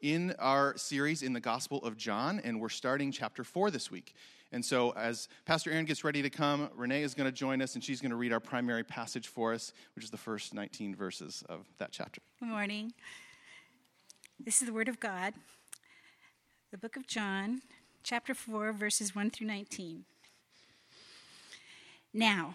in our series in the Gospel of John, and we're starting chapter 4 this week. And so, as Pastor Aaron gets ready to come, Renee is going to join us, and she's going to read our primary passage for us, which is the first 19 verses of that chapter. Good morning. This is the Word of God, the book of John, chapter 4, verses 1 through 19. Now,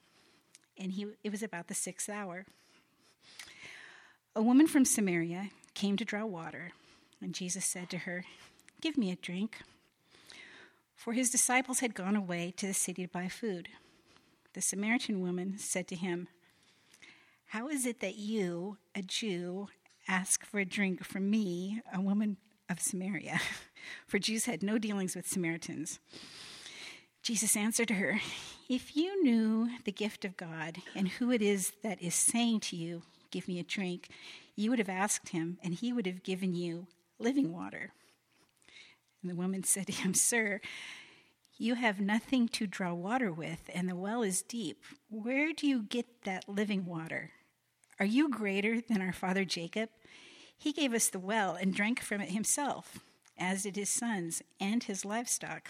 and he, it was about the sixth hour. A woman from Samaria came to draw water, and Jesus said to her, Give me a drink. For his disciples had gone away to the city to buy food. The Samaritan woman said to him, How is it that you, a Jew, ask for a drink from me, a woman of Samaria? For Jews had no dealings with Samaritans. Jesus answered her, If you knew the gift of God and who it is that is saying to you, Give me a drink, you would have asked him, and he would have given you living water. And the woman said to him, Sir, you have nothing to draw water with, and the well is deep. Where do you get that living water? Are you greater than our father Jacob? He gave us the well and drank from it himself, as did his sons and his livestock.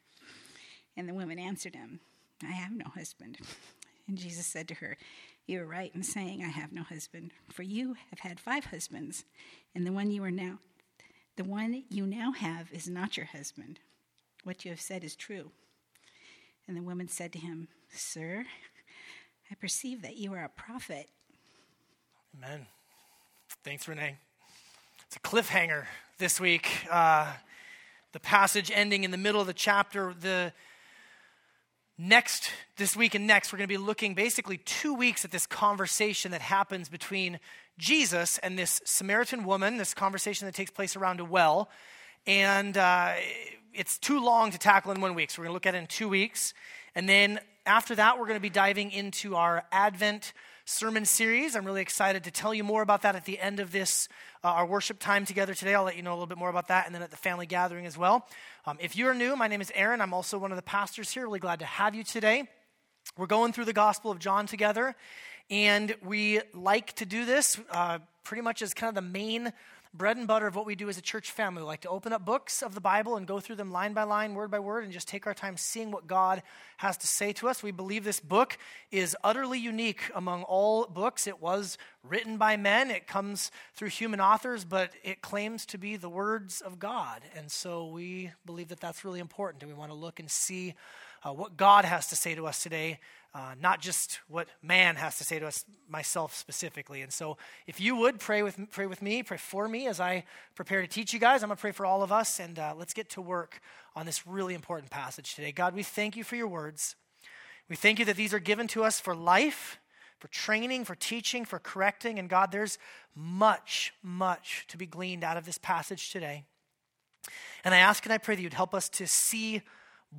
And the woman answered him, I have no husband. And Jesus said to her, You are right in saying, I have no husband, for you have had five husbands, and the one you are now the one you now have is not your husband. What you have said is true. And the woman said to him, Sir, I perceive that you are a prophet. Amen. Thanks, Renee. It's a cliffhanger this week. Uh, the passage ending in the middle of the chapter, the Next, this week and next, we're going to be looking basically two weeks at this conversation that happens between Jesus and this Samaritan woman, this conversation that takes place around a well. And uh, it's too long to tackle in one week, so we're going to look at it in two weeks. And then after that, we're going to be diving into our Advent sermon series. I'm really excited to tell you more about that at the end of this, uh, our worship time together today. I'll let you know a little bit more about that and then at the family gathering as well. Um, if you're new, my name is Aaron. I'm also one of the pastors here. Really glad to have you today. We're going through the Gospel of John together, and we like to do this uh, pretty much as kind of the main bread and butter of what we do as a church family. We like to open up books of the Bible and go through them line by line, word by word, and just take our time seeing what God has to say to us. We believe this book is utterly unique among all books. It was written by men, it comes through human authors, but it claims to be the words of God. And so we believe that that's really important, and we want to look and see uh, what God has to say to us today uh, not just what man has to say to us, myself specifically. And so, if you would pray with, pray with me, pray for me as I prepare to teach you guys. I'm going to pray for all of us, and uh, let's get to work on this really important passage today. God, we thank you for your words. We thank you that these are given to us for life, for training, for teaching, for correcting. And God, there's much, much to be gleaned out of this passage today. And I ask and I pray that you'd help us to see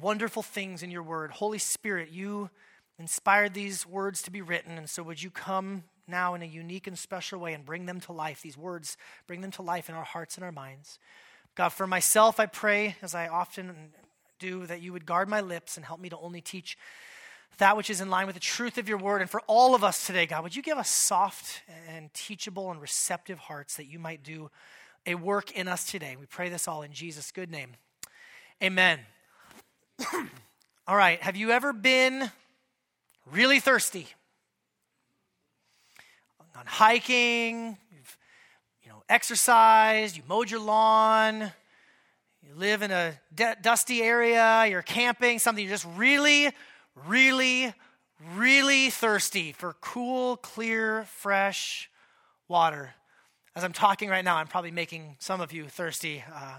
wonderful things in your word. Holy Spirit, you inspired these words to be written. And so, would you come now in a unique and special way and bring them to life? These words, bring them to life in our hearts and our minds. God, for myself, I pray, as I often do, that you would guard my lips and help me to only teach that which is in line with the truth of your word. And for all of us today, God, would you give us soft and teachable and receptive hearts that you might do a work in us today? We pray this all in Jesus' good name. Amen. all right, have you ever been really thirsty. On hiking, you've you know, exercised, you mowed your lawn, you live in a dusty area, you're camping, something you're just really, really, really thirsty for cool, clear, fresh water. As I'm talking right now, I'm probably making some of you thirsty. Uh,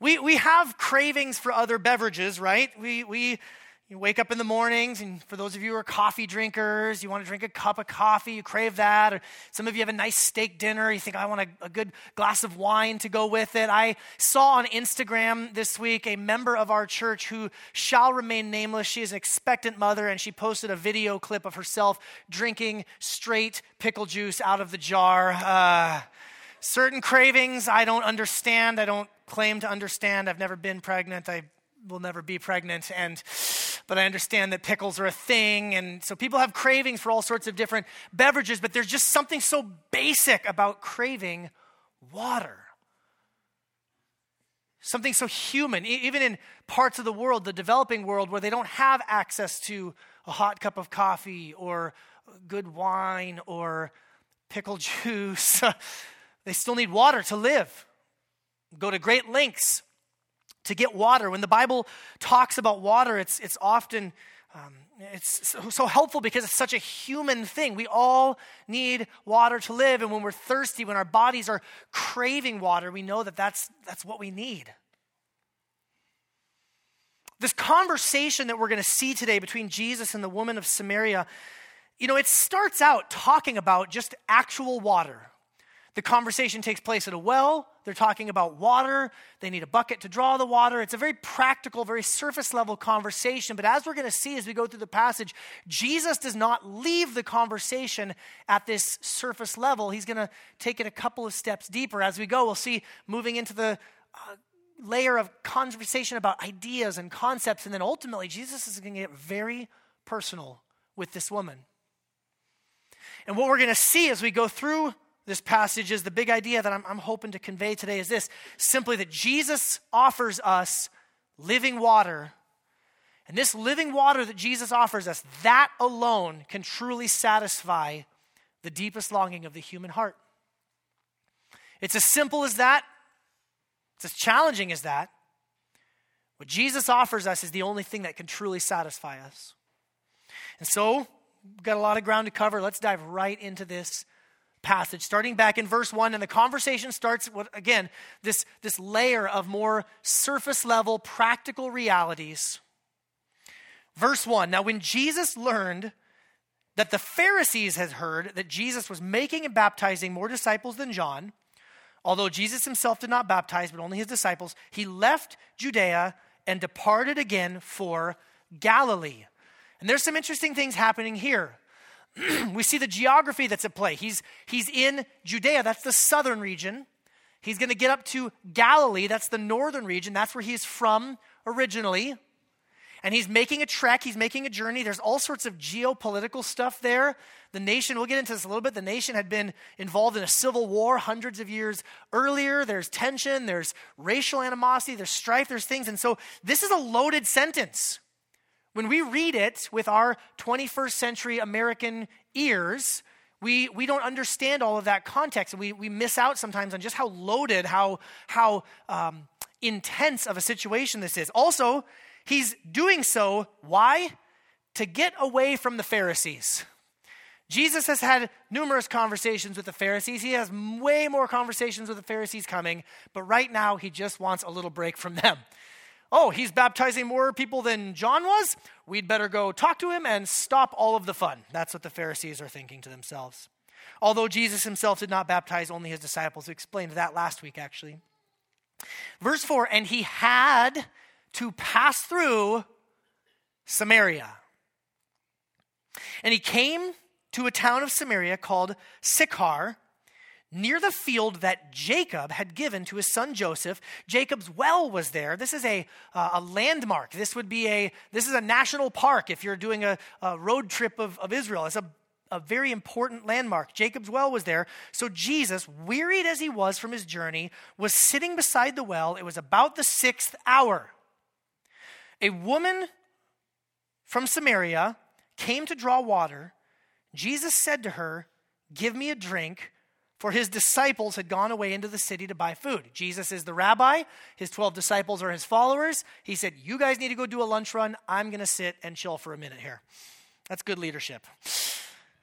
we, we have cravings for other beverages, right? We, we you wake up in the mornings, and for those of you who are coffee drinkers, you want to drink a cup of coffee, you crave that. Or some of you have a nice steak dinner, you think, I want a, a, good glass of wine to go with it. I saw on Instagram this week a member of our church who shall remain nameless. She is an expectant mother, and she posted a video clip of herself drinking straight pickle juice out of the jar. Uh, certain cravings I don't understand. I don't claim to understand. I've never been pregnant. I will never be pregnant and but I understand that pickles are a thing. And so people have cravings for all sorts of different beverages, but there's just something so basic about craving water. Something so human, even in parts of the world, the developing world, where they don't have access to a hot cup of coffee or good wine or pickle juice. They still need water to live. Go to great lengths to get water. When the Bible talks about water, it's, it's often um, it's so, so helpful because it's such a human thing. We all need water to live, and when we're thirsty, when our bodies are craving water, we know that that's, that's what we need. This conversation that we're going to see today between Jesus and the woman of Samaria, you know, it starts out talking about just actual water. The conversation takes place at a well. They're talking about water. They need a bucket to draw the water. It's a very practical, very surface level conversation. But as we're going to see as we go through the passage, Jesus does not leave the conversation at this surface level. He's going to take it a couple of steps deeper. As we go, we'll see moving into the uh, layer of conversation about ideas and concepts. And then ultimately, Jesus is going to get very personal with this woman. And what we're going to see as we go through this passage is the big idea that I'm, I'm hoping to convey today is this simply that Jesus offers us living water. And this living water that Jesus offers us, that alone can truly satisfy the deepest longing of the human heart. It's as simple as that, it's as challenging as that. What Jesus offers us is the only thing that can truly satisfy us. And so, we've got a lot of ground to cover. Let's dive right into this passage, starting back in verse 1, and the conversation starts with, again, this, this layer of more surface level practical realities. Verse 1 Now, when Jesus learned that the Pharisees had heard that Jesus was making and baptizing more disciples than John, although Jesus himself did not baptize, but only his disciples, he left Judea and departed again for Galilee. And there's some interesting things happening here. we see the geography that's at play. He's, he's in Judea, that's the southern region. He's going to get up to Galilee, that's the northern region. That's where he's from originally. And he's making a trek, he's making a journey. There's all sorts of geopolitical stuff there. The nation, we'll get into this a little bit, the nation had been involved in a civil war hundreds of years earlier. There's tension, there's racial animosity, there's strife, there's things. And so this is a loaded sentence. When we read it with our 21st century American ears, we, we don't understand all of that context. We, we miss out sometimes on just how loaded, how, how um, intense of a situation this is. Also, he's doing so, why? To get away from the Pharisees. Jesus has had numerous conversations with the Pharisees. He has way more conversations with the Pharisees coming, but right now he just wants a little break from them oh, he's baptizing more people than John was? We'd better go talk to him and stop all of the fun. That's what the Pharisees are thinking to themselves. Although Jesus himself did not baptize only his disciples. We explained that last week, actually. Verse 4 And he had to pass through Samaria. And he came to a town of Samaria called Sychar near the field that Jacob had given to his son Joseph. Jacob's well was there. This is a, uh, a landmark. This would be a, this is a national park if you're doing a, a road trip of, of Israel. It's a, a very important landmark. Jacob's well was there. So Jesus, wearied as he was from his journey, was sitting beside the well. It was about the sixth hour. A woman from Samaria came to draw water. Jesus said to her, Give me a drink for his disciples had gone away into the city to buy food. Jesus is the rabbi, his 12 disciples are his followers. He said, You guys need to go do a lunch run. I'm going to sit and chill for a minute here. That's good leadership.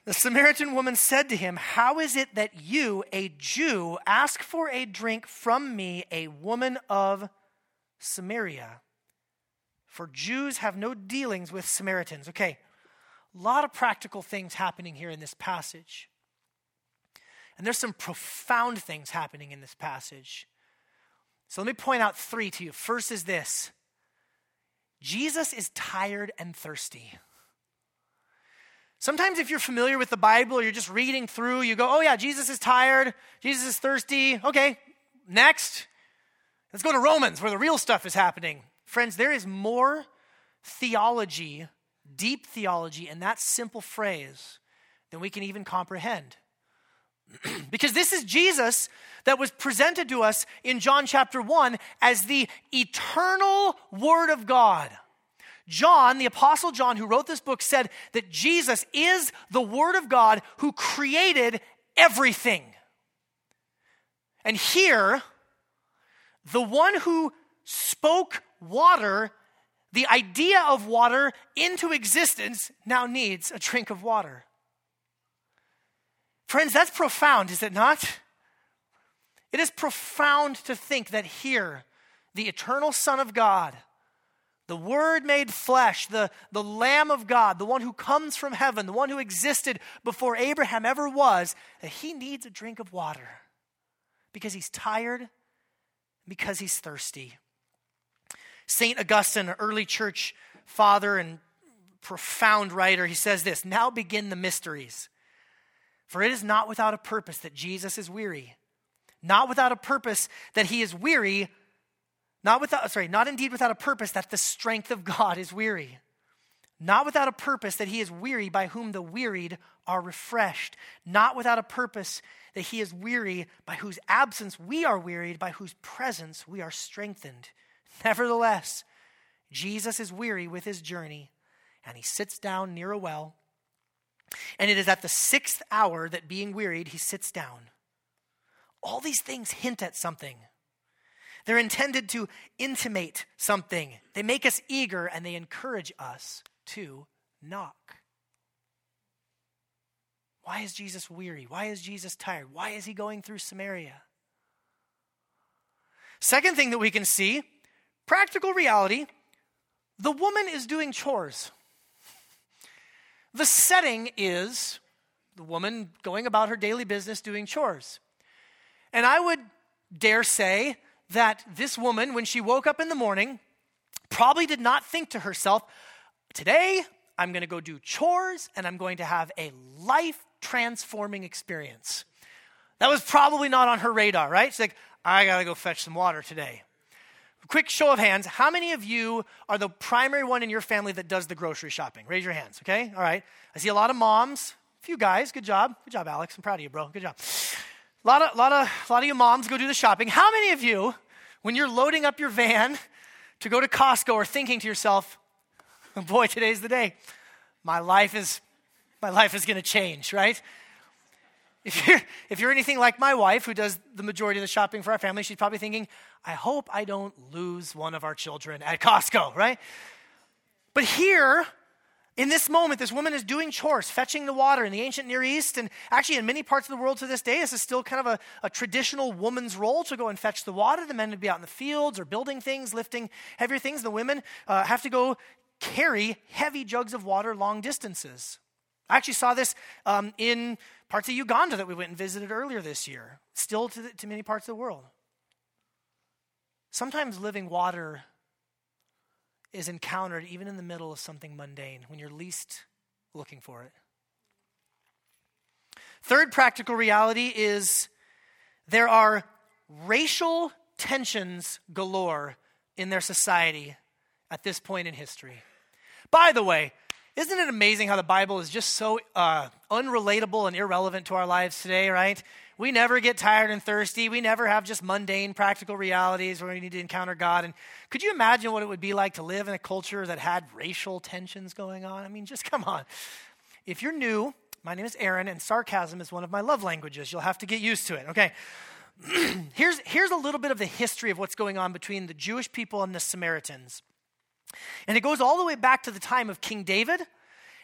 The Samaritan woman said to him, How is it that you, a Jew, ask for a drink from me, a woman of Samaria? For Jews have no dealings with Samaritans. Okay, a lot of practical things happening here in this passage. And there's some profound things happening in this passage. So let me point out three to you. First is this Jesus is tired and thirsty. Sometimes, if you're familiar with the Bible or you're just reading through, you go, oh, yeah, Jesus is tired, Jesus is thirsty. Okay, next. Let's go to Romans where the real stuff is happening. Friends, there is more theology, deep theology, in that simple phrase than we can even comprehend. because this is Jesus that was presented to us in John chapter 1 as the eternal Word of God. John, the Apostle John, who wrote this book, said that Jesus is the Word of God who created everything. And here, the one who spoke water, the idea of water into existence, now needs a drink of water. Friends, that's profound, is it not? It is profound to think that here, the eternal Son of God, the Word made flesh, the, the Lamb of God, the one who comes from heaven, the one who existed before Abraham ever was, that he needs a drink of water because he's tired, because he's thirsty. St. Augustine, an early church father and profound writer, he says this Now begin the mysteries. For it is not without a purpose that Jesus is weary, not without a purpose that he is weary, not without, sorry, not indeed without a purpose that the strength of God is weary. Not without a purpose that he is weary by whom the wearied are refreshed. Not without a purpose that he is weary by whose absence we are wearied, by whose presence we are strengthened. Nevertheless, Jesus is weary with his journey, and he sits down near a well and it is at the sixth hour that, being wearied, he sits down. All these things hint at something. They're intended to intimate something. They make us eager and they encourage us to knock. Why is Jesus weary? Why is Jesus tired? Why is he going through Samaria? Second thing that we can see practical reality the woman is doing chores. The setting is the woman going about her daily business doing chores. And I would dare say that this woman, when she woke up in the morning, probably did not think to herself, Today, I'm going to go do chores and I'm going to have a life transforming experience. That was probably not on her radar, right? She's like, I got to go fetch some water today. Quick show of hands. How many of you are the primary one in your family that does the grocery shopping? Raise your hands, okay? All right. I see a lot of moms, a few guys. Good job. Good job, Alex. I'm proud of you, bro. Good job. A lot of, lot of, lot of you moms go do the shopping. How many of you, when you're loading up your van to go to Costco, are thinking to yourself, boy, today's the day. My life is, my life is going to change, right? If you're, if you're anything like my wife, who does the majority of the shopping for our family, she's probably thinking, I hope I don't lose one of our children at Costco, right? But here, in this moment, this woman is doing chores, fetching the water in the ancient Near East, and actually in many parts of the world to this day, this is still kind of a, a, traditional woman's role to go and fetch the water. The men would be out in the fields or building things, lifting heavier things. The women uh, have to go carry heavy jugs of water long distances. I actually saw this um, in parts of Uganda that we went and visited earlier this year, still to, the, to many parts of the world. Sometimes living water is encountered even in the middle of something mundane when you're least looking for it. Third practical reality is there are racial tensions galore in their society at this point in history. By the way, isn't it amazing how the Bible is just so uh, unrelatable and irrelevant to our lives today, right? We never get tired and thirsty. We never have just mundane, practical realities where we need to encounter God. And could you imagine what it would be like to live in a culture that had racial tensions going on? I mean, just come on. If you're new, My name is Aaron, and sarcasm is one of my love languages. You'll have to get used to it, okay? here's, here's a little bit of the history of what's going on between the Jewish people and the Samaritans. And it goes all the way back to the time of King David,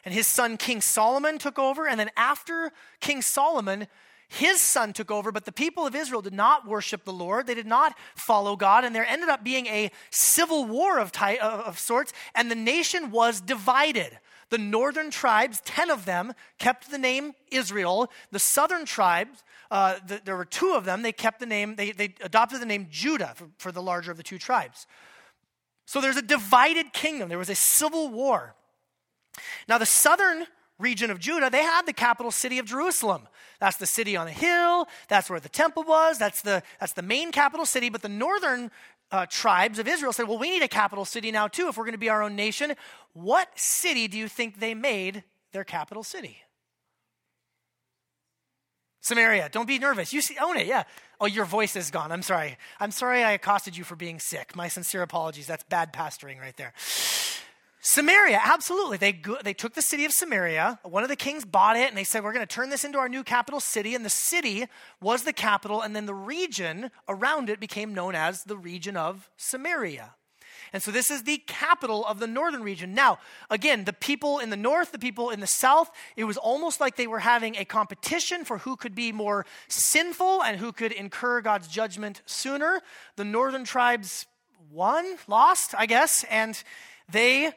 and his son King Solomon took over. And then after King Solomon, his son took over, but the people of Israel did not worship the Lord. They did not follow God, and there ended up being a civil war of, ty- of sorts, and the nation was divided. The northern tribes, 10 of them, kept the name Israel. The southern tribes, uh, the, there were two of them, they kept the name, they, they adopted the name Judah for, for the larger of the two tribes. So there's a divided kingdom. There was a civil war. Now, the southern region of Judah, they had the capital city of Jerusalem. That's the city on a hill. That's where the temple was. That's the, that's the main capital city. But the northern uh, tribes of Israel said, well, we need a capital city now, too, if we're going to be our own nation. What city do you think they made their capital city? Samaria. Don't be nervous. You see, own it. Yeah. Oh, your voice is gone. I'm sorry. I'm sorry I accosted you for being sick. My sincere apologies. That's bad pastoring right there. Samaria, absolutely. They, go, they took the city of Samaria. One of the kings bought it, and they said, We're going to turn this into our new capital city. And the city was the capital, and then the region around it became known as the region of Samaria. And so this is the capital of the northern region. Now, again, the people in the north, the people in the south, it was almost like they were having a competition for who could be more sinful and who could incur God's judgment sooner. The northern tribes won, lost, I guess, and they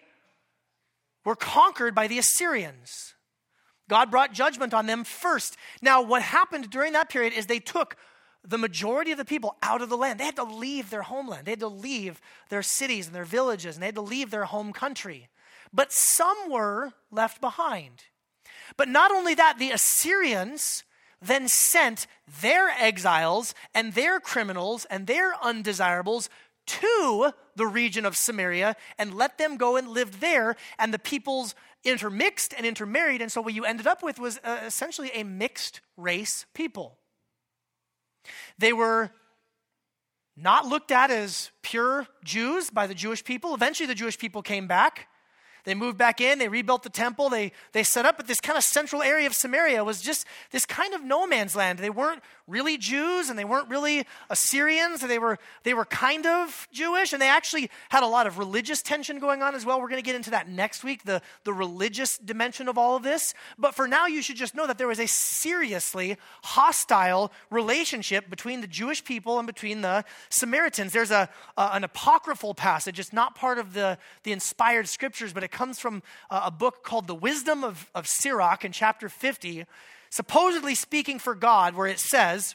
were conquered by the Assyrians. God brought judgment on them first. Now, what happened during that period is they took the majority of the people out of the land. They had to leave their homeland, they had to leave their cities and their villages, and they had to leave their home country. But some were left behind. But not only that, the Assyrians then sent their exiles and their criminals and their undesirables to the region of Samaria and let them go and live there. And the peoples intermixed and intermarried. And so what you ended up with was uh, essentially a mixed race people. They were not looked at as pure Jews by the Jewish people. Eventually, the Jewish people came back. They moved back in, they rebuilt the temple, they, they set up, but this kind of central area of Samaria was just this kind of no man's land. They weren't really Jews and they weren't really Assyrians. They were, they were kind of Jewish and they actually had a lot of religious tension going on as well. We're going to get into that next week, the, the religious dimension of all of this. But for now, you should just know that there was a seriously hostile relationship between the Jewish people and between the Samaritans. There's a, a an apocryphal passage. It's not part of the, the inspired scriptures, but it comes from a, book called The Wisdom of, of Sirach in chapter 50 supposedly speaking for God, where it says,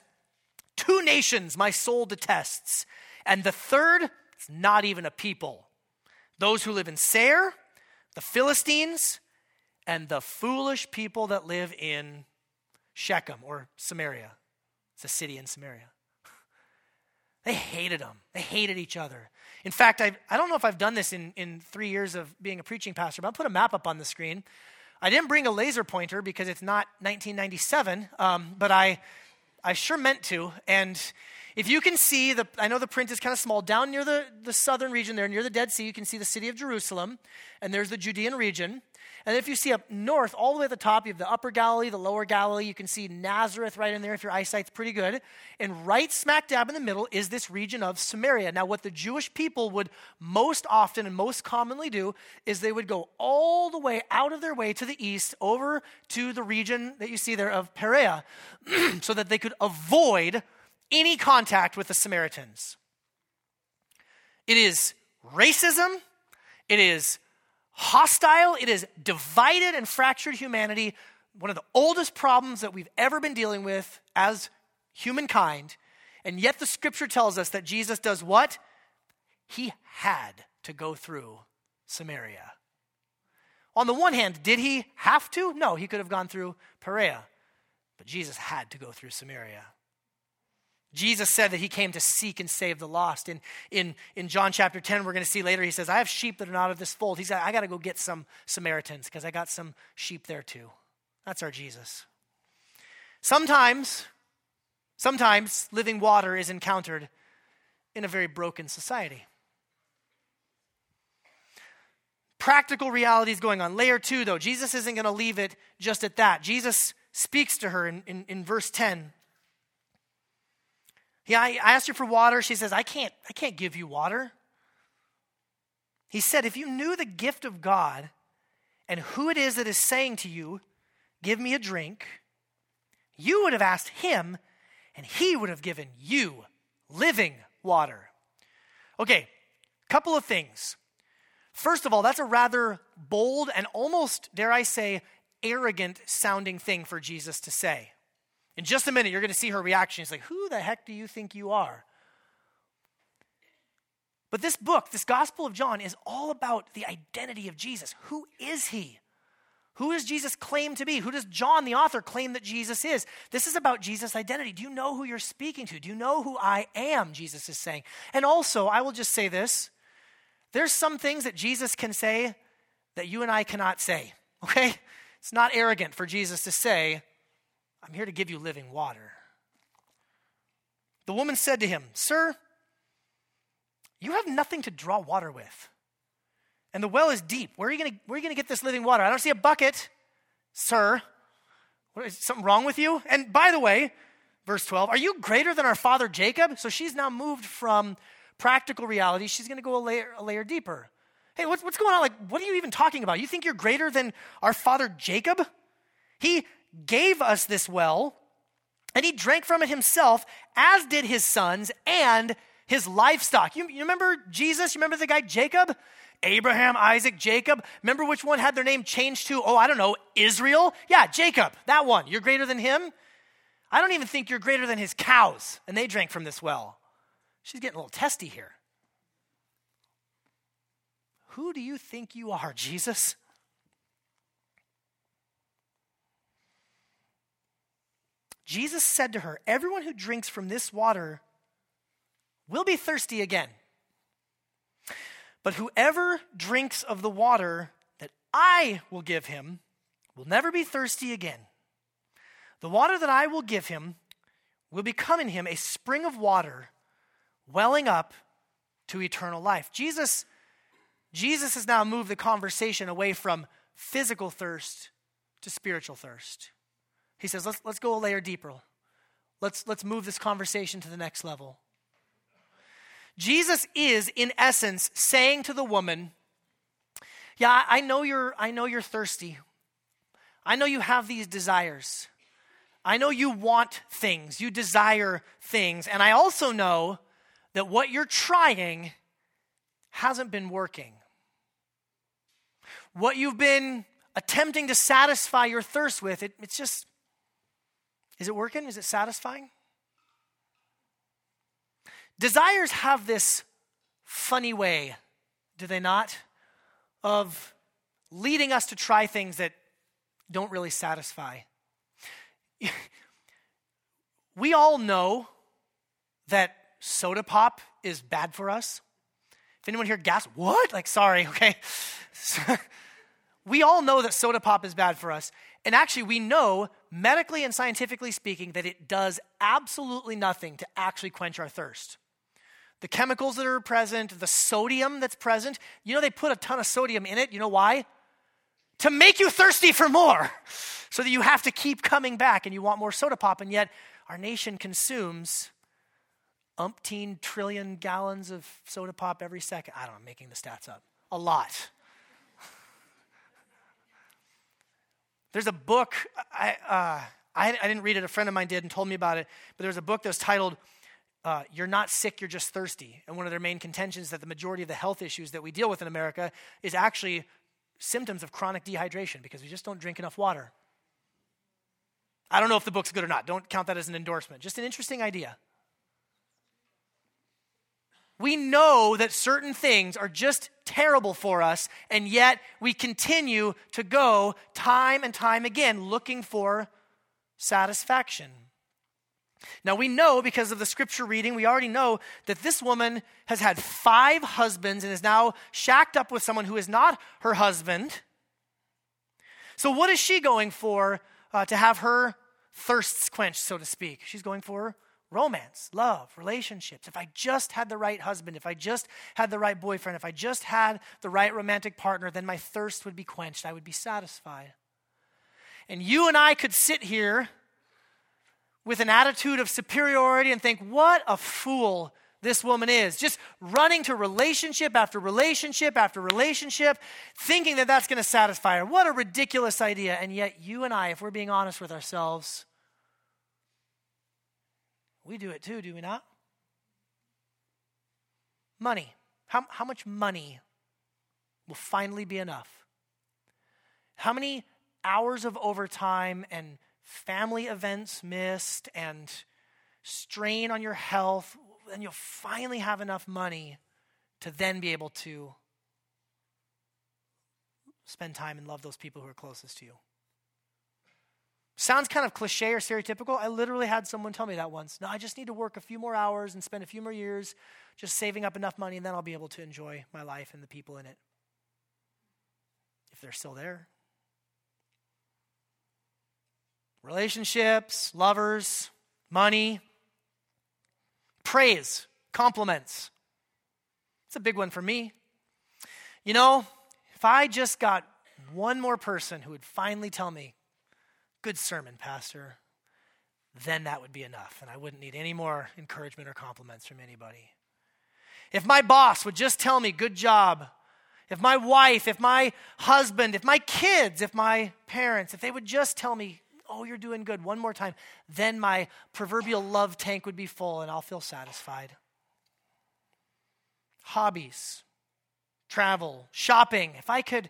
Two nations my soul detests, and the third is not even a people. Those who live in Seir, the Philistines, and the foolish people that live in Shechem or Samaria. It's a city in Samaria. They hated them. They hated each other. In fact, I, I don't know if I've done this in, in three years of being a preaching pastor, but I'll put a map up on the screen. I didn't bring a laser pointer because it's not 1997, um, but I, I sure meant to. And if you can see, the, I know the print is kind of small. Down near the, the southern region there, near the Dead Sea, you can see the city of Jerusalem, and there's the Judean region. And if you see up north, all the way at the top, you have the upper Galilee, the lower Galilee. You can see Nazareth right in there if your eyesight's pretty good. And right smack dab in the middle is this region of Samaria. Now, what the Jewish people would most often and most commonly do is they would go all the way out of their way to the east over to the region that you see there of Perea so that they could avoid any contact with the Samaritans. It is racism, it is hostile, it has divided and fractured humanity. One of the oldest problems that we've ever been dealing with as humankind. And yet the scripture tells us that Jesus does what? He had to go through Samaria. On the one hand, did he have to? No, he could have gone through Perea. But Jesus had to go through Samaria. Jesus said that he came to seek and save the lost. In, in, in John chapter 10, we're going to see later, he says, I have sheep that are not of this fold. He said, I got to go get some Samaritans because I got some sheep there too. That's our Jesus. Sometimes, sometimes living water is encountered in a very broken society. practical realities going on. Layer two, though, Jesus isn't going to leave it just at that. Jesus speaks to her in, in, in verse 10. Yeah, I, asked her for water. She says, I can't, I can't give you water. He said, If you knew the gift of God and who it is that is saying to you, Give me a drink, you would have asked him, and he would have given you living water. Okay, couple of things. First of all, that's a rather bold and almost, dare I say, arrogant sounding thing for Jesus to say. In just a minute, you're going to see her reaction. She's like, Who the heck do you think you are? But this book, this Gospel of John, is all about the identity of Jesus. Who is he? Who does Jesus claim to be? Who does John, the author, claim that Jesus is? This is about Jesus' identity. Do you know who you're speaking to? Do you know who I am? Jesus is saying. And also, I will just say this there's some things that Jesus can say that you and I cannot say, okay? It's not arrogant for Jesus to say, I'm here to give you living water. The woman said to him, Sir, you have nothing to draw water with. And the well is deep. Where are you going to get this living water? I don't see a bucket, sir. What, is something wrong with you? And by the way, verse 12, are you greater than our father Jacob? So she's now moved from practical reality. She's going to go a layer, a layer deeper. Hey, what's, what's going on? Like, what are you even talking about? You think you're greater than our father Jacob? He gave us this well, and he drank from it himself, as did his sons and his livestock. You, you remember Jesus? You remember the guy Jacob? Abraham, Isaac, Jacob. Remember which one had their name changed to, oh, I don't know, Israel? Yeah, Jacob, that one. You're greater than him? I don't even think you're greater than his cows, and they drank from this well. She's getting a little testy here. Who do you think you are, Jesus? Jesus said to her, Everyone who drinks from this water will be thirsty again. But whoever drinks of the water that I will give him will never be thirsty again. The water that I will give him will become in him a spring of water welling up to eternal life. Jesus Jesus has now moved the conversation away from physical thirst to spiritual thirst. He says, let's, let's go a layer deeper. Let's, let's move this conversation to the next level. Jesus is, in essence, saying to the woman, Yeah, I know you're, I know you're thirsty. I know you have these desires. I know you want things, you desire things. And I also know that what you're trying hasn't been working. What you've been attempting to satisfy your thirst with, it, it's just, is it working? Is it satisfying? Desires have this funny way, do they not, of leading us to try things that don't really satisfy. we all know that soda pop is bad for us. If anyone here gasps, what? Like, sorry, okay. we all know that soda pop is bad for us. And actually, we know, medically and scientifically speaking, that it does absolutely nothing to actually quench our thirst the chemicals that are present, the sodium that's present. You know, they put a ton of sodium in it. You know why? To make you thirsty for more, so that you have to keep coming back and you want more soda pop. And yet, our nation consumes umpteen trillion gallons of soda pop every second. I don't know, I'm making the stats up. A lot. There's a book, I, uh, I, I didn't read it, a friend of mine did and told me about it, but there's a book that's titled uh, you're not sick, you're just thirsty. And one of their main contentions is that the majority of the health issues that we deal with in America is actually symptoms of chronic dehydration because we just don't drink enough water. I don't know if the book's good or not. Don't count that as an endorsement. Just an interesting idea. We know that certain things are just terrible for us, and yet we continue to go time and time again looking for satisfaction. Now we know because of the scripture reading, we already know that this woman has had five husbands and is now shacked up with someone who is not her husband. So, what is she going for uh, to have her thirsts quenched, so to speak? She's going for romance, love, relationships, if I just had the right husband, if I just had the right boyfriend, if I just had the right romantic partner, then my thirst would be quenched. I would be satisfied. And you and I could sit here with an attitude of superiority and think, what a fool this woman is. Just running to relationship after relationship after relationship, thinking that that's going to satisfy her. What a ridiculous idea. And yet, you and I, if we're being honest with ourselves, we do it too, do we not? Money. How, how much money will finally be enough? How many hours of overtime and family events missed and strain on your health, then you'll finally have enough money to then be able to spend time and love those people who are closest to you. Sounds kind of cliche or stereotypical. I literally had someone tell me that once. No, I just need to work a few more hours and spend a few more years just saving up enough money, and then I'll be able to enjoy my life and the people in it. If they're still there. Relationships, lovers, money, praise, compliments. It's a big one for me. You know, if I just got one more person who would finally tell me, Good sermon, Pastor. Then that would be enough, and I wouldn't need any more encouragement or compliments from anybody. If my boss would just tell me, Good job, if my wife, if my husband, if my kids, if my parents, if they would just tell me, Oh, you're doing good one more time, then my proverbial love tank would be full and I'll feel satisfied. Hobbies, travel, shopping. If I could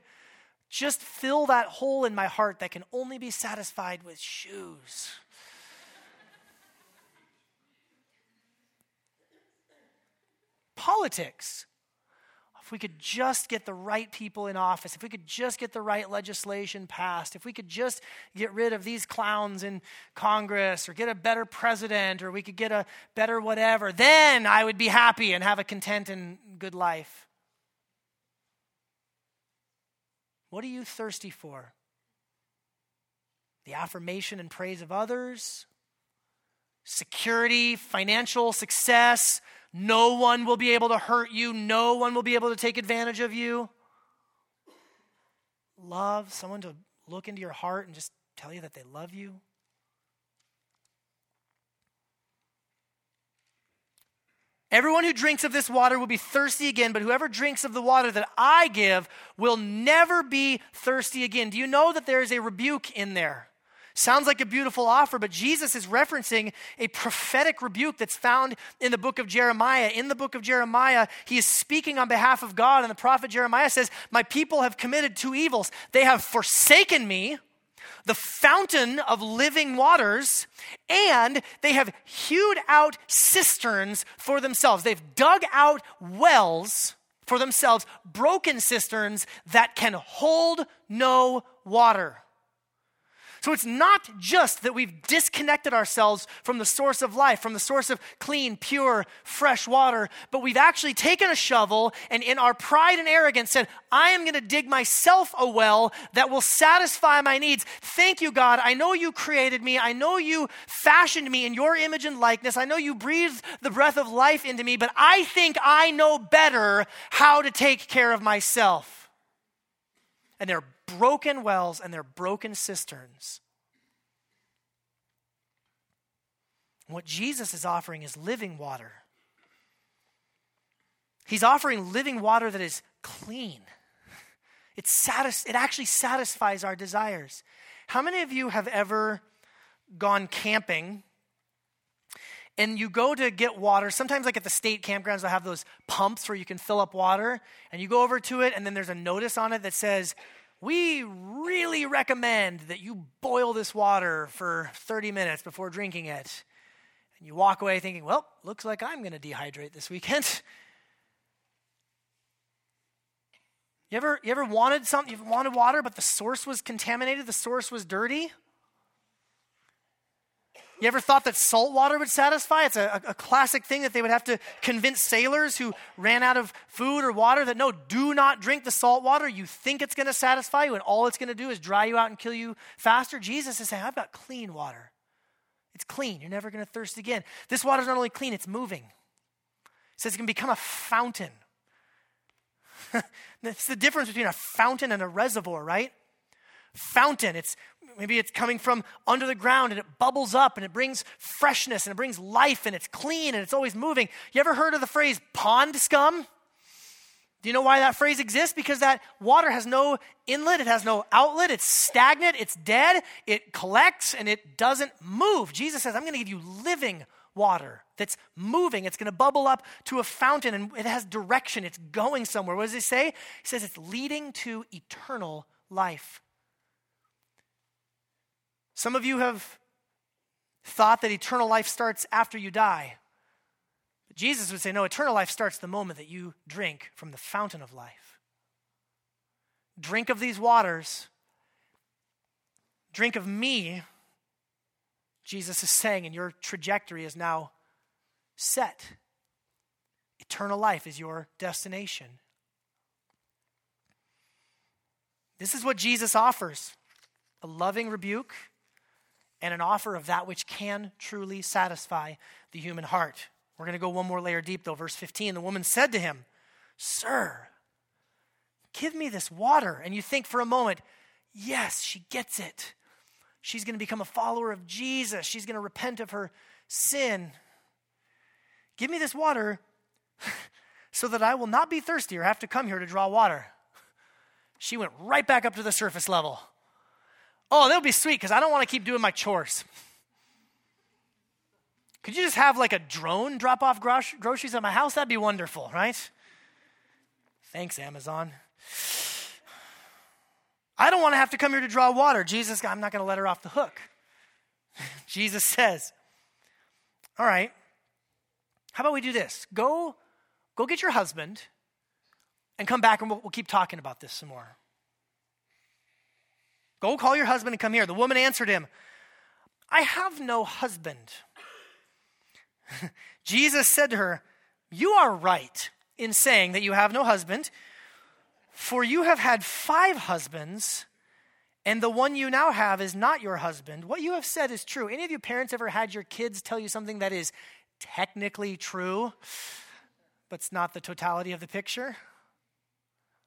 just fill that hole in my heart that can only be satisfied with shoes. Politics. If we could just get the right people in office, if we could just get the right legislation passed, if we could just get rid of these clowns in Congress or get a better president or we could get a better whatever, then I would be happy and have a content and good life. What are you thirsty for? The affirmation and praise of others? Security, financial success? No one will be able to hurt you. No one will be able to take advantage of you. Love, someone to look into your heart and just tell you that they love you. Everyone who drinks of this water will be thirsty again, but whoever drinks of the water that I give will never be thirsty again. Do you know that there is a rebuke in there? Sounds like a beautiful offer, but Jesus is referencing a prophetic rebuke that's found in the book of Jeremiah. In the book of Jeremiah, he is speaking on behalf of God, and the prophet Jeremiah says, My people have committed two evils. They have forsaken me, the fountain of living waters, and they have hewed out cisterns for themselves. They've dug out wells for themselves, broken cisterns that can hold no water. So it's not just that we've disconnected ourselves from the source of life, from the source of clean, pure, fresh water, but we've actually taken a shovel and in our pride and arrogance said, I am going to dig myself a well that will satisfy my needs. Thank you, God. I know you created me. I know you fashioned me in your image and likeness. I know you breathed the breath of life into me, but I think I know better how to take care of myself. And they're broken wells and their broken cisterns. What Jesus is offering is living water. He's offering living water that is clean. It, satis- it actually satisfies our desires. How many of you have ever gone camping and you go to get water? Sometimes, like at the state campgrounds, they'll have those pumps where you can fill up water, and you go over to it, and then there's a notice on it that says, we really recommend that you boil this water for 30 minutes before drinking it. And you walk away thinking, well, looks like I'm going to dehydrate this weekend. You ever, you ever wanted something, you wanted water, but the source was contaminated, the source was dirty? You ever thought that salt water would satisfy? It's a, a, classic thing that they would have to convince sailors who ran out of food or water that no, do not drink the salt water. You think it's going to satisfy you, and all it's going to do is dry you out and kill you faster. Jesus is saying, I've got clean water. It's clean. You're never going to thirst again. This water is not only clean, it's moving. It says it can become a fountain. That's the difference between a fountain and a reservoir, right? Fountain, it's maybe it's coming from under the ground and it bubbles up and it brings freshness and it brings life and it's clean and it's always moving. You ever heard of the phrase pond scum? Do you know why that phrase exists? Because that water has no inlet, it has no outlet, it's stagnant, it's dead, it collects, and it doesn't move. Jesus says, I'm going to give you living water that's moving. It's going to bubble up to a fountain and it has direction. It's going somewhere. What does he say? He says it's leading to eternal life. Some of you have thought that eternal life starts after you die. But Jesus would say, no, eternal life starts the moment that you drink from the fountain of life. Drink of these waters, drink of me Jesus is saying, and your trajectory is now set. Eternal life is your destination. This is what Jesus offers a loving rebuke and an offer of that which can truly satisfy the human heart. We're going to go one more layer deep, though. Verse 15 the woman said to him, Sir, give me this water. And you think for a moment, yes, she gets it. She's going to become a follower of Jesus. She's going to repent of her sin. Give me this water so that I will not be thirsty or have to come here to draw water. She went right back up to the surface level. Oh, that'll be sweet because I don't want to keep doing my chores. Could you just have like a drone drop off groceries at my house? That'd be wonderful, right? Thanks, Amazon. I don't want to have to come here to draw water. Jesus, I'm not going to let her off the hook. Jesus says, All right, how about we do this? Go, go get your husband and come back and we'll, we'll keep talking about this some more. Go call your husband and come here. The woman answered him, I have no husband. Jesus said to her, You are right in saying that you have no husband. For you have had five husbands, and the one you now have is not your husband. What you have said is true. Any of you parents ever had your kids tell you something that is technically true, but it's not the totality of the picture?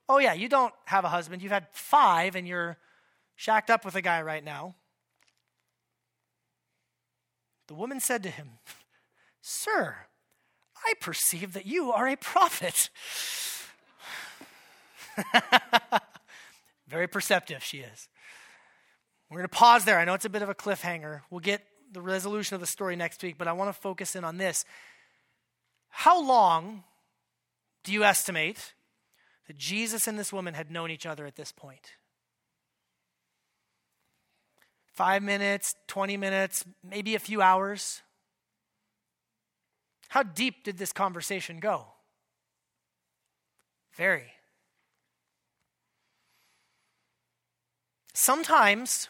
Oh, yeah, you don't have a husband. You've had five, and you're shacked up with a guy right now. The woman said to him, Sir, I perceive that you are a prophet. Very perceptive she is. We're going to pause there. I know it's a bit of a cliffhanger. We'll get the resolution of the story next week, but I want to focus in on this. How long do you estimate that Jesus and this woman had known each other at this point? Five minutes, 20 minutes, maybe a few hours? How deep did this conversation go? Very. Sometimes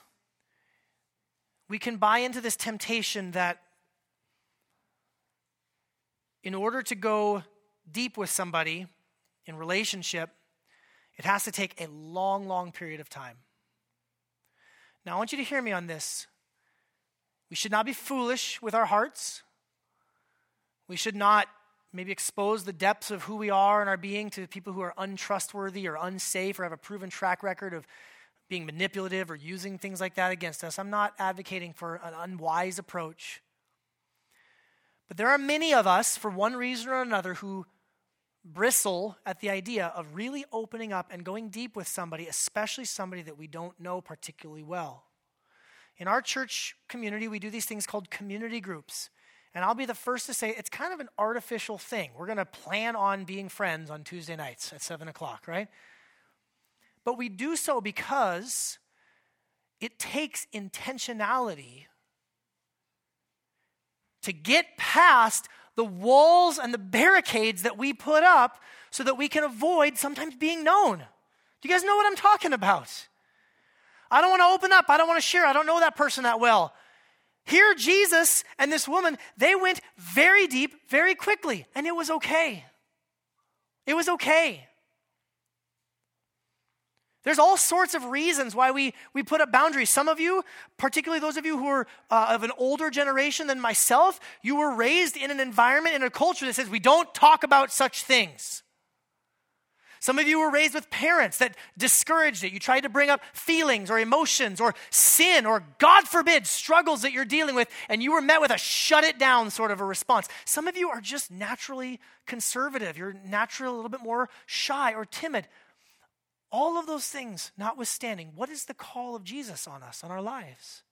we can buy into this temptation that in order to go deep with somebody in relationship, it has to take a long, long period of time. Now, I want you to hear me on this. We should not be foolish with our hearts. We should not maybe expose the depths of who we are and our being to people who are untrustworthy or unsafe or have a proven track record of being manipulative or using things like that against us. I'm not advocating for an unwise approach. But there are many of us, for one reason or another, who bristle at the idea of really opening up and going deep with somebody, especially somebody that we don't know particularly well. In our church community, we do these things called community groups. And I'll be the first to say it's kind of an artificial thing. We're going to plan on being friends on Tuesday nights at 7 o'clock, right? But we do so because it takes intentionality to get past the walls and the barricades that we put up so that we can avoid sometimes being known. Do you guys know what I'm talking about? I don't want to open up. I don't want to share. I don't know that person that well. Here, Jesus and this woman, they went very deep very quickly, and it was okay. It was okay. There's all sorts of reasons why we, we put up boundaries. Some of you, particularly those of you who are uh, of an older generation than myself, you were raised in an environment, in a culture that says we don't talk about such things. Some of you were raised with parents that discouraged it. You tried to bring up feelings or emotions or sin or, God forbid, struggles that you're dealing with, and you were met with a shut it down sort of a response. Some of you are just naturally conservative. You're naturally a little bit more shy or timid. All of those things notwithstanding, what is the call of Jesus on us, on our lives?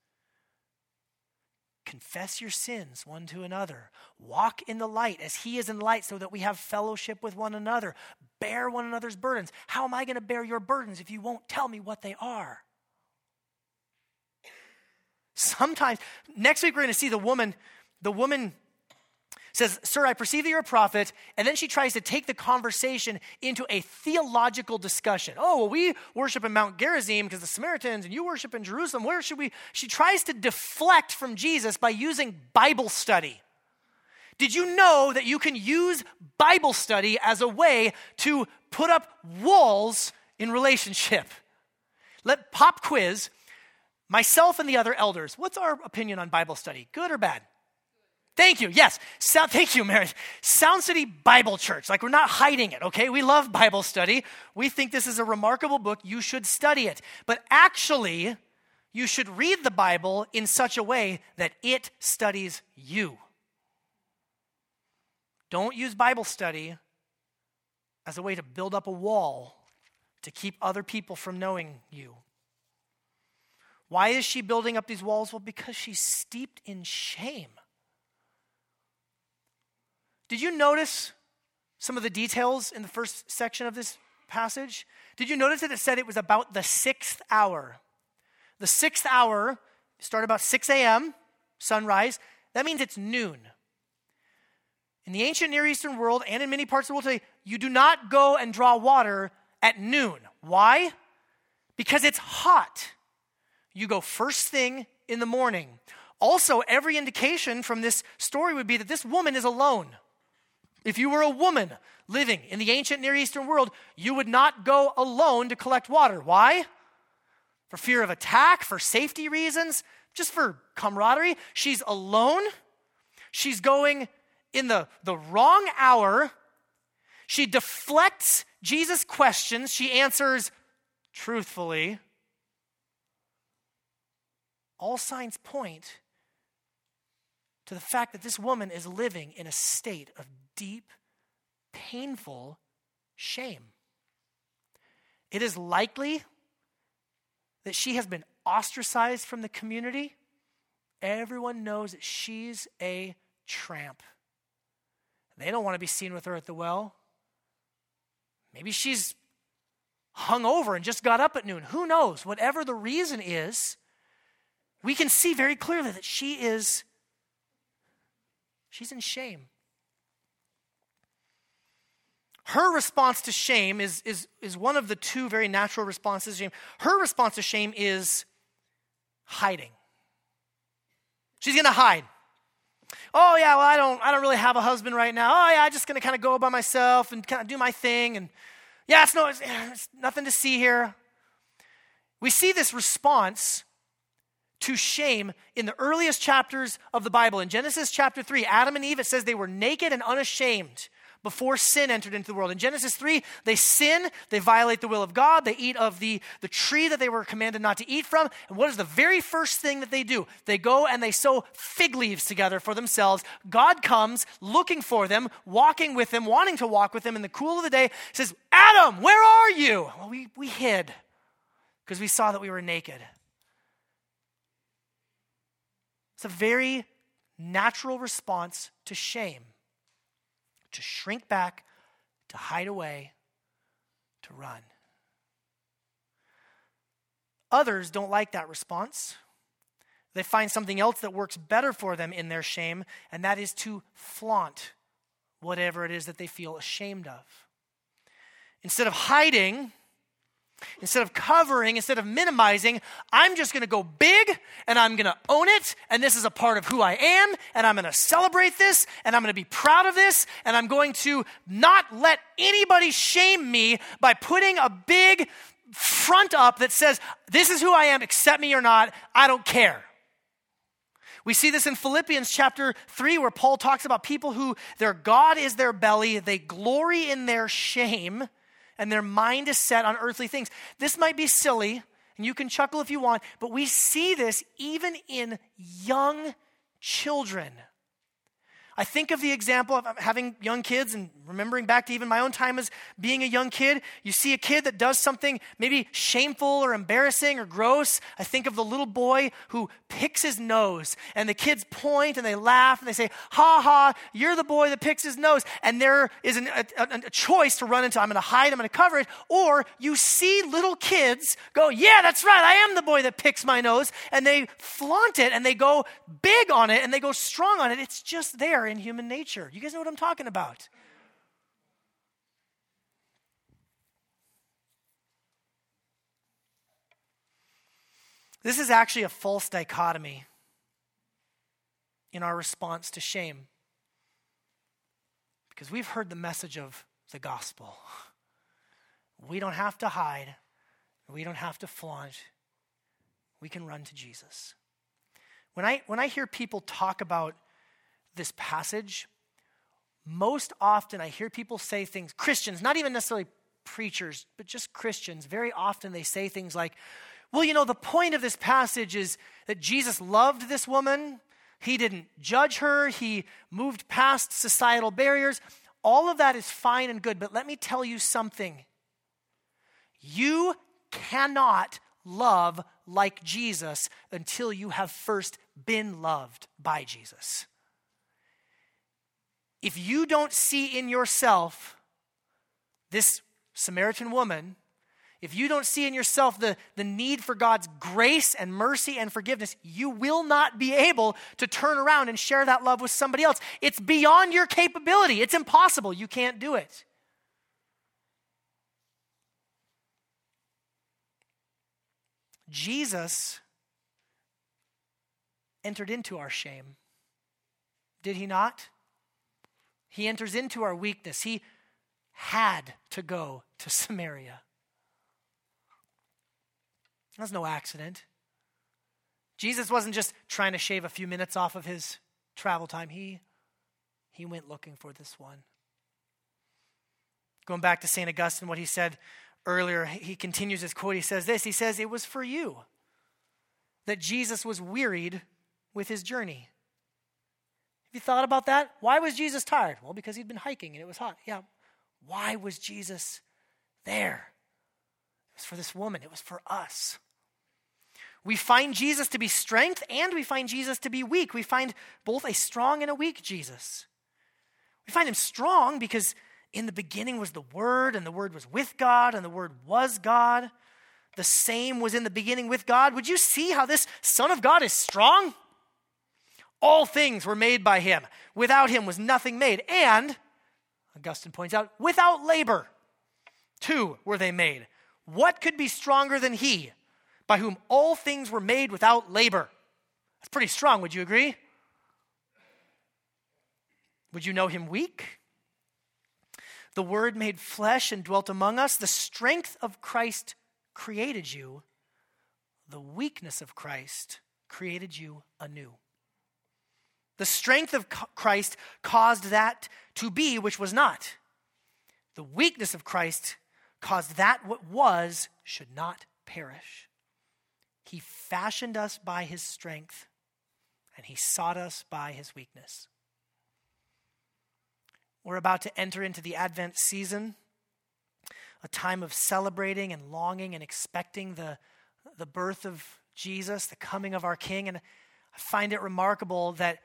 Confess your sins one to another. Walk in the light as He is in light so that we have fellowship with one another. Bear one another's burdens. How am I going to bear your burdens if you won't tell me what they are? Sometimes, next week we're going to see the woman, the woman says, Sir, I perceive that you're a prophet. And then she tries to take the conversation into a theological discussion. Oh, well, we worship in Mount Gerizim because the Samaritans, and you worship in Jerusalem. Where should we? She tries to deflect from Jesus by using Bible study. Did you know that you can use Bible study as a way to put up walls in relationship? Let pop quiz myself and the other elders. What's our opinion on Bible study? Good or bad? Thank you. Yes. So, thank you, Mary. Sound City Bible Church. Like, we're not hiding it, okay? We love Bible study. We think this is a remarkable book. You should study it. But actually, you should read the Bible in such a way that it studies you. Don't use Bible study as a way to build up a wall to keep other people from knowing you. Why is she building up these walls? Well, because she's steeped in shame. Did you notice some of the details in the first section of this passage? Did you notice that it said it was about the sixth hour? The sixth hour start about 6 a.m., sunrise. That means it's noon. In the ancient Near Eastern world and in many parts of the world today, you do not go and draw water at noon. Why? Because it's hot. You go first thing in the morning. Also, every indication from this story would be that this woman is alone. If you were a woman living in the ancient Near Eastern world, you would not go alone to collect water. Why? For fear of attack, for safety reasons, just for camaraderie. She's alone. She's going in the, the wrong hour. She deflects Jesus' questions. She answers truthfully. All signs point to the fact that this woman is living in a state of deep, painful shame. It is likely that she has been ostracized from the community. Everyone knows that she's a tramp. They don't want to be seen with her at the well. Maybe she's hung over and just got up at noon. Who knows? Whatever the reason is, we can see very clearly that she is she's in shame. Her response to shame is, is, is one of the two very natural responses to shame. Her response to shame is hiding. She's going to hide. Oh yeah, well I don't I don't really have a husband right now. Oh yeah, I'm just going to kind of go by myself and kind of do my thing and yeah, it's no it's, it's nothing to see here. We see this response to shame in the earliest chapters of the Bible. In Genesis chapter 3, Adam and Eve, it says they were naked and unashamed before sin entered into the world. In Genesis 3, they sin, they violate the will of God, they eat of the, the tree that they were commanded not to eat from. And what is the very first thing that they do? They go and they sew fig leaves together for themselves. God comes looking for them, walking with them, wanting to walk with them in the cool of the day, says, Adam, where are you? Well, we, we hid because we saw that we were naked. It's a very natural response to shame to shrink back, to hide away, to run. Others don't like that response. They find something else that works better for them in their shame, and that is to flaunt whatever it is that they feel ashamed of. Instead of hiding, Instead of covering, instead of minimizing, I'm just going to go big and I'm going to own it. And this is a part of who I am. And I'm going to celebrate this. And I'm going to be proud of this. And I'm going to not let anybody shame me by putting a big front up that says, This is who I am, accept me or not, I don't care. We see this in Philippians chapter 3, where Paul talks about people who their God is their belly, they glory in their shame, and their mind is set on earthly things. This might be silly, and you can chuckle if you want, but we see this even in young children. I think of the example of having young kids and remembering back to even my own time as being a young kid. You see a kid that does something maybe shameful or embarrassing or gross. I think of the little boy who picks his nose, and the kids point and they laugh and they say, Ha ha, you're the boy that picks his nose. And there is an, a, a choice to run into I'm going to hide, I'm going to cover it. Or you see little kids go, Yeah, that's right, I am the boy that picks my nose. And they flaunt it and they go big on it and they go strong on it. It's just there in human nature. You guys know what I'm talking about. This is actually a false dichotomy in our response to shame. Because we've heard the message of the gospel. We don't have to hide, we don't have to flaunt. We can run to Jesus. When I, when I hear people talk about this passage, most often I hear people say things, Christians, not even necessarily preachers, but just Christians, very often they say things like, well, you know, the point of this passage is that Jesus loved this woman. He didn't judge her. He moved past societal barriers. All of that is fine and good, but let me tell you something. You cannot love like Jesus until you have first been loved by Jesus if you don't see in yourself this Samaritan woman, if you don't see in yourself the, the need for God's grace and mercy and forgiveness, you will not be able to turn around and share that love with somebody else. It's beyond your capability, it's impossible. You can't do it. Jesus entered into our shame. Did he not? He enters into our weakness. He had to go to Samaria. That's no accident. Jesus wasn't just trying to shave a few minutes off of his travel time. He, he went looking for this one. Going back to St. Augustine, what he said earlier, he continues his quote. He says this He says, It was for you that Jesus was wearied with his journey. Have you thought about that? Why was Jesus tired? Well, because he'd been hiking and it was hot. Yeah. Why was Jesus there? It was for this woman, it was for us. We find Jesus to be strength and we find Jesus to be weak. We find both a strong and a weak Jesus. We find him strong because in the beginning was the Word, and the Word was with God, and the Word was God. The same was in the beginning with God. Would you see how this Son of God is strong? All things were made by him. Without him was nothing made. And, Augustine points out, without labor, too were they made. What could be stronger than he, by whom all things were made without labor? That's pretty strong, would you agree? Would you know him weak? The Word made flesh and dwelt among us. The strength of Christ created you, the weakness of Christ created you anew. The strength of Christ caused that to be which was not. The weakness of Christ caused that what was should not perish. He fashioned us by his strength, and he sought us by his weakness. We're about to enter into the Advent season, a time of celebrating and longing and expecting the, the birth of Jesus, the coming of our King. And I find it remarkable that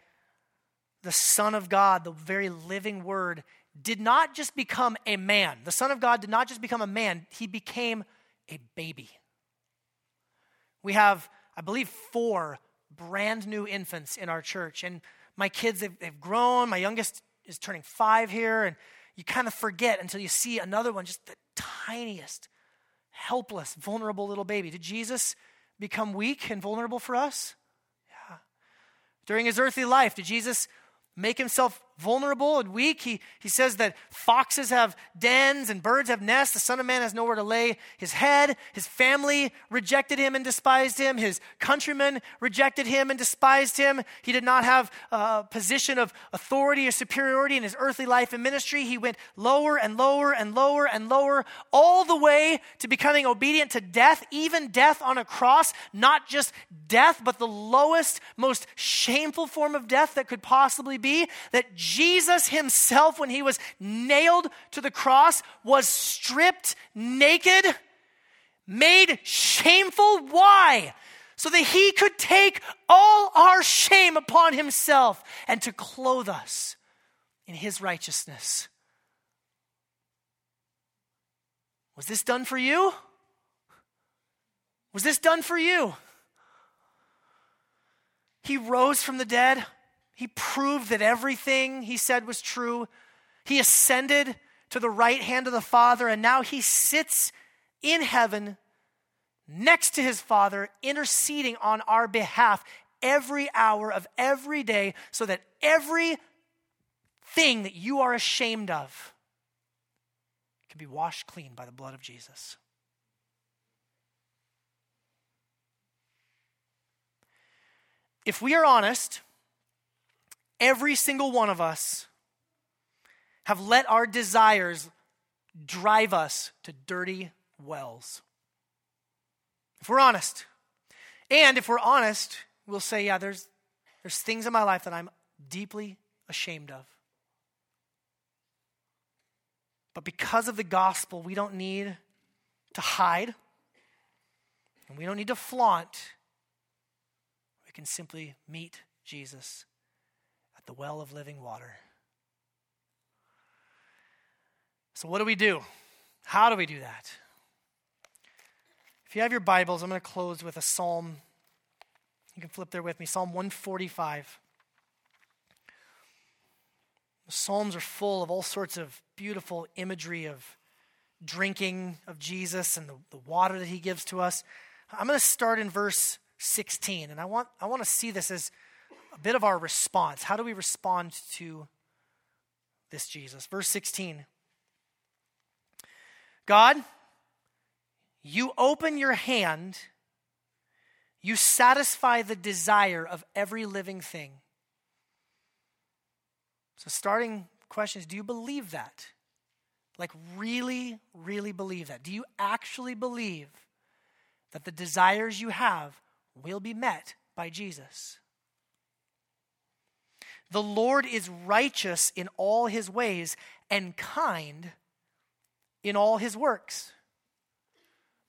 the Son of God, the very living Word, did not just become a man. The Son of God did not just become a man, he became a baby. We have, I believe, four brand new infants in our church. And my kids, they've, they've grown. My youngest is turning five here. And you kind of forget until you see another one, just the tiniest, helpless, vulnerable little baby. Did Jesus become weak and vulnerable for us? Yeah. During his earthly life, did Jesus make himself vulnerable and weak. He, he says that foxes have dens and birds have nests. The Son of Man has nowhere to lay his head. His family rejected him and despised him. His countrymen rejected him and despised him. He did not have a position of authority or superiority in his earthly life and ministry. He went lower and lower and lower and lower, all the way to becoming obedient to death, even death on a cross. Not just death, but the lowest, most shameful form of death that could possibly be. That Jesus himself, when he was nailed to the cross, was stripped naked, made shameful. Why? So that he could take all our shame upon himself and to clothe us in his righteousness. Was this done for you? Was this done for you? He rose from the dead he proved that everything he said was true. He ascended to the right hand of the Father, and now he sits in heaven next to his Father, interceding on our behalf every hour of every day, so that every thing that you are ashamed of can be washed clean by the blood of Jesus. If we are honest, every single one of us have let our desires drive us to dirty wells. If we're honest. And if we're honest, we'll say, yeah, there's, there's things in my life that I'm deeply ashamed of. But because of the gospel, we don't need to hide and we don't need to flaunt. We can simply meet Jesus the well of living water. So, what do we do? How do we do that? If you have your Bibles, I'm going to close with a psalm. You can flip there with me Psalm 145. The Psalms are full of all sorts of beautiful imagery of drinking of Jesus and the, the water that he gives to us. I'm going to start in verse 16, and I want, I want to see this as a bit of our response. How do we respond to this Jesus? Verse 16 God, you open your hand, you satisfy the desire of every living thing. So, starting question is do you believe that? Like, really, really believe that? Do you actually believe that the desires you have will be met by Jesus? The Lord is righteous in all his ways and kind in all his works.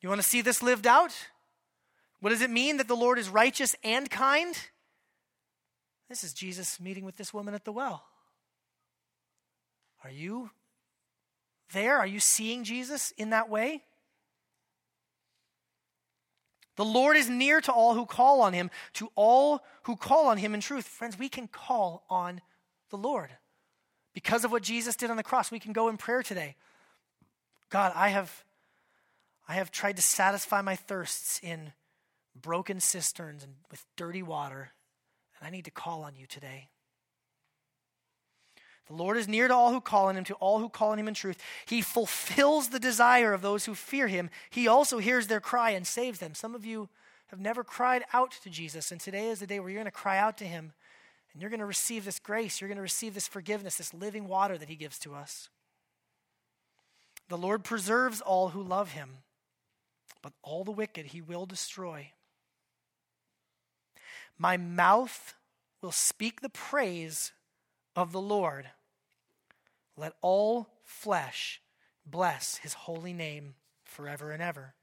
You want to see this lived out? What does it mean that the Lord is righteous and kind? This is Jesus meeting with this woman at the well. Are you there? Are you seeing Jesus in that way? The Lord is near to all who call on him, to all who call on him in truth. Friends, we can call on the Lord. Because of what Jesus did on the cross, we can go in prayer today. God, I have I have tried to satisfy my thirsts in broken cisterns and with dirty water, and I need to call on you today. The Lord is near to all who call on him, to all who call on him in truth. He fulfills the desire of those who fear him. He also hears their cry and saves them. Some of you have never cried out to Jesus, and today is the day where you're going to cry out to him, and you're going to receive this grace. You're going to receive this forgiveness, this living water that he gives to us. The Lord preserves all who love him, but all the wicked he will destroy. My mouth will speak the praise of the Lord. Let all flesh bless his holy name forever and ever.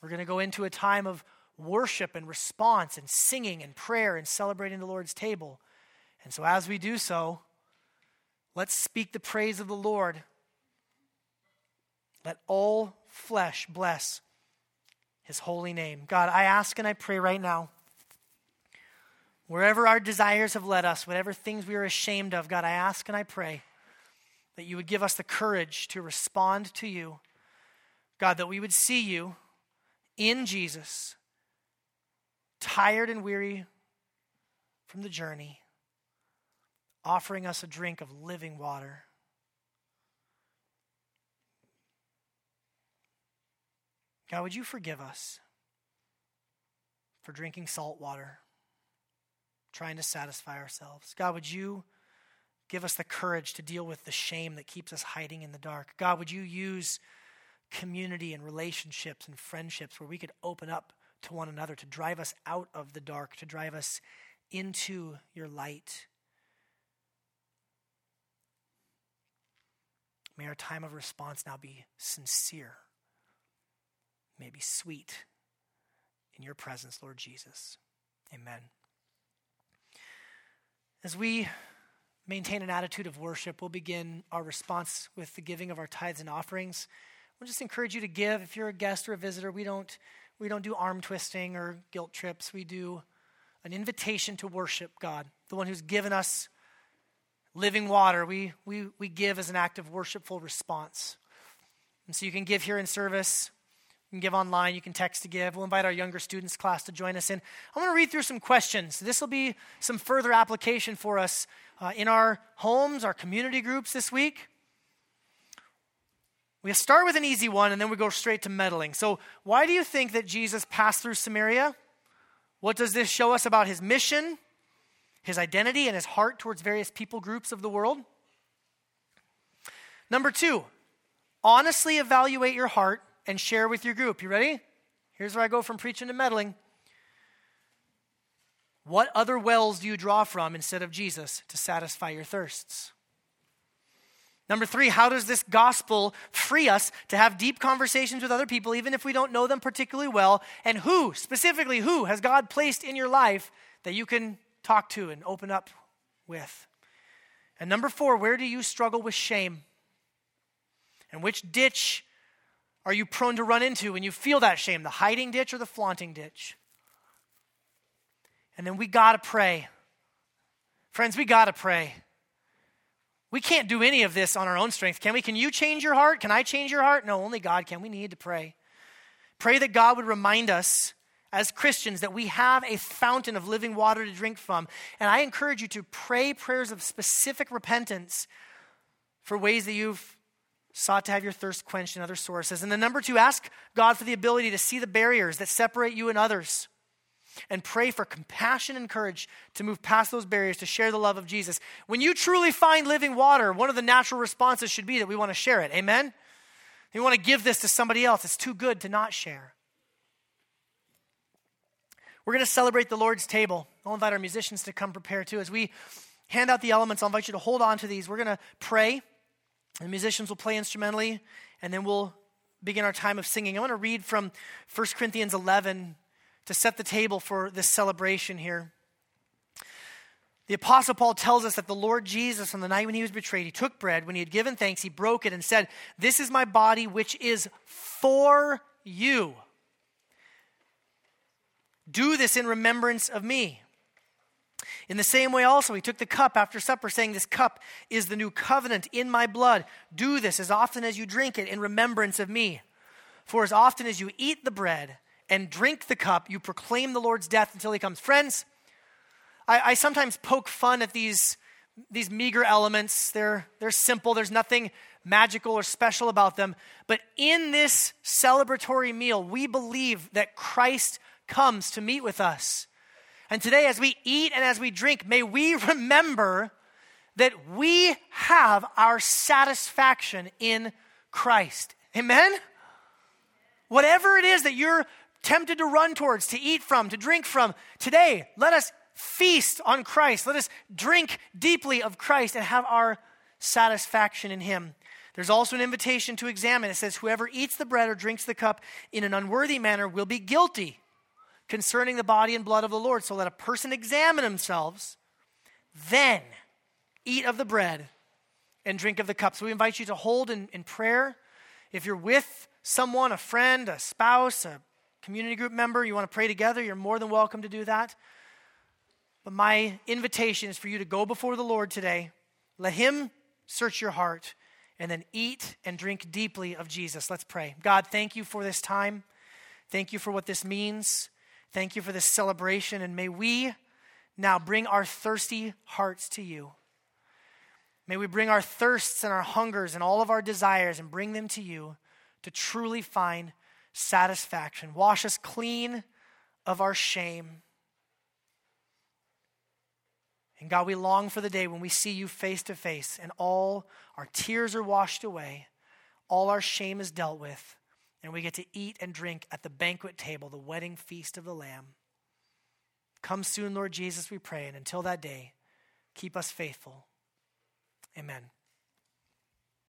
We're going to go into a time of worship and response and singing and prayer and celebrating the Lord's table. And so, as we do so, let's speak the praise of the Lord. Let all flesh bless his holy name. God, I ask and I pray right now Wherever our desires have led us, whatever things we are ashamed of, God, I ask and I pray that you would give us the courage to respond to you. God, that we would see you in Jesus, tired and weary from the journey, offering us a drink of living water. God, would you forgive us for drinking salt water, trying to satisfy ourselves? God, would you give us the courage to deal with the shame that keeps us hiding in the dark? God, would you use community and relationships and friendships where we could open up to one another to drive us out of the dark, to drive us into your light? May our time of response now be sincere may be sweet in your presence, Lord Jesus. Amen. As we maintain an attitude of worship, we'll begin our response with the giving of our tithes and offerings. We'll just encourage you to give. If you're a guest or a visitor, we don't, we don't do arm twisting or guilt trips. We do an invitation to worship God, the one who's given us living water. We, we, we give as an act of worshipful response. And so you can give here in service. You can give online, you can text to give. We'll invite our younger students class to join us in. I'm going to read through some questions. This will be some further application for us uh, in our homes, our community groups this week. We start with an easy one and then we go straight to meddling. So, why do you think that Jesus passed through Samaria? What does this show us about his mission, his identity, and his heart towards various people groups of the world? Number two, honestly evaluate your heart and share with your group. You ready? Here's where I go from preaching to meddling. What other wells do you draw from instead of Jesus to satisfy your thirsts? Number three, how does this gospel free us to have deep conversations with other people, even if we don't know them particularly well? And who, specifically, who has God placed in your life that you can talk to and open up with? And number four, where do you struggle with shame? And which ditch are you prone to run into when you feel that shame, the hiding ditch or the flaunting ditch? And then we got to pray. Friends, we got to pray. We can't do any of this on our own strength, can we? Can you change your heart? Can I change your heart? No, only God can. We need to pray. Pray that God would remind us as Christians that we have a fountain of living water to drink from. And I encourage you to pray prayers of specific repentance for ways that you've sought to have your thirst quenched in other sources. And then, number two, ask God for the ability to see the barriers that separate you and others and pray for compassion and courage to move past those barriers to share the love of Jesus. When you truly find living water, one of the natural responses should be that we want to share it. Amen? We want to give this to somebody else. It's too good to not share. We're going to celebrate the Lord's table. I'll invite our musicians to come prepare too. As we hand out the elements, I'll invite you to hold on to these. We're going to pray. The musicians will play instrumentally, and then we'll begin our time of singing. I want to read from 1 Corinthians 11 to set the table for this celebration here. The Apostle Paul tells us that the Lord Jesus, on the night when he was betrayed, he took bread. When he had given thanks, he broke it and said, This is my body, which is for you. Do this in remembrance of me. In the same way, also, he took the cup after supper, saying, This cup is the new covenant in my blood. Do this as often as you drink it in remembrance of me. For as often as you eat the bread and drink the cup, you proclaim the Lord's death until he comes. Friends, I, I sometimes poke fun at these, these meager elements. They're, they're simple, there's nothing magical or special about them. But in this celebratory meal, we believe that Christ comes to meet with us. And today, as we eat and as we drink, may we remember that we have our satisfaction in Christ. Amen? Whatever it is that you're tempted to run towards, to eat from, to drink from, today, let us feast on Christ. Let us drink deeply of Christ and have our satisfaction in Him. There's also an invitation to examine. It says, Whoever eats the bread or drinks the cup in an unworthy manner will be guilty concerning the body and blood of the Lord. So let a person examine themselves, then eat of the bread and drink of the cup. So we invite you to hold in, in prayer. If you're with someone, a friend, a spouse, a community group member, you want to pray together, you're more than welcome to do that. But my invitation is for you to go before the Lord today, let Him search your heart, and then eat and drink deeply of Jesus. Let's pray. God, thank you for this time. Thank you for what this means. Thank you for this celebration, and may we now bring our thirsty hearts to you. May we bring our thirsts and our hungers and all of our desires and bring them to you to truly find satisfaction. Wash us clean of our shame. And God, we long for the day when we see you face to face and all our tears are washed away, all our shame is dealt with, and we get to eat and drink at the banquet table, the wedding feast of the Lamb. Come soon, Lord Jesus, we pray, and until that day, keep us faithful. Amen.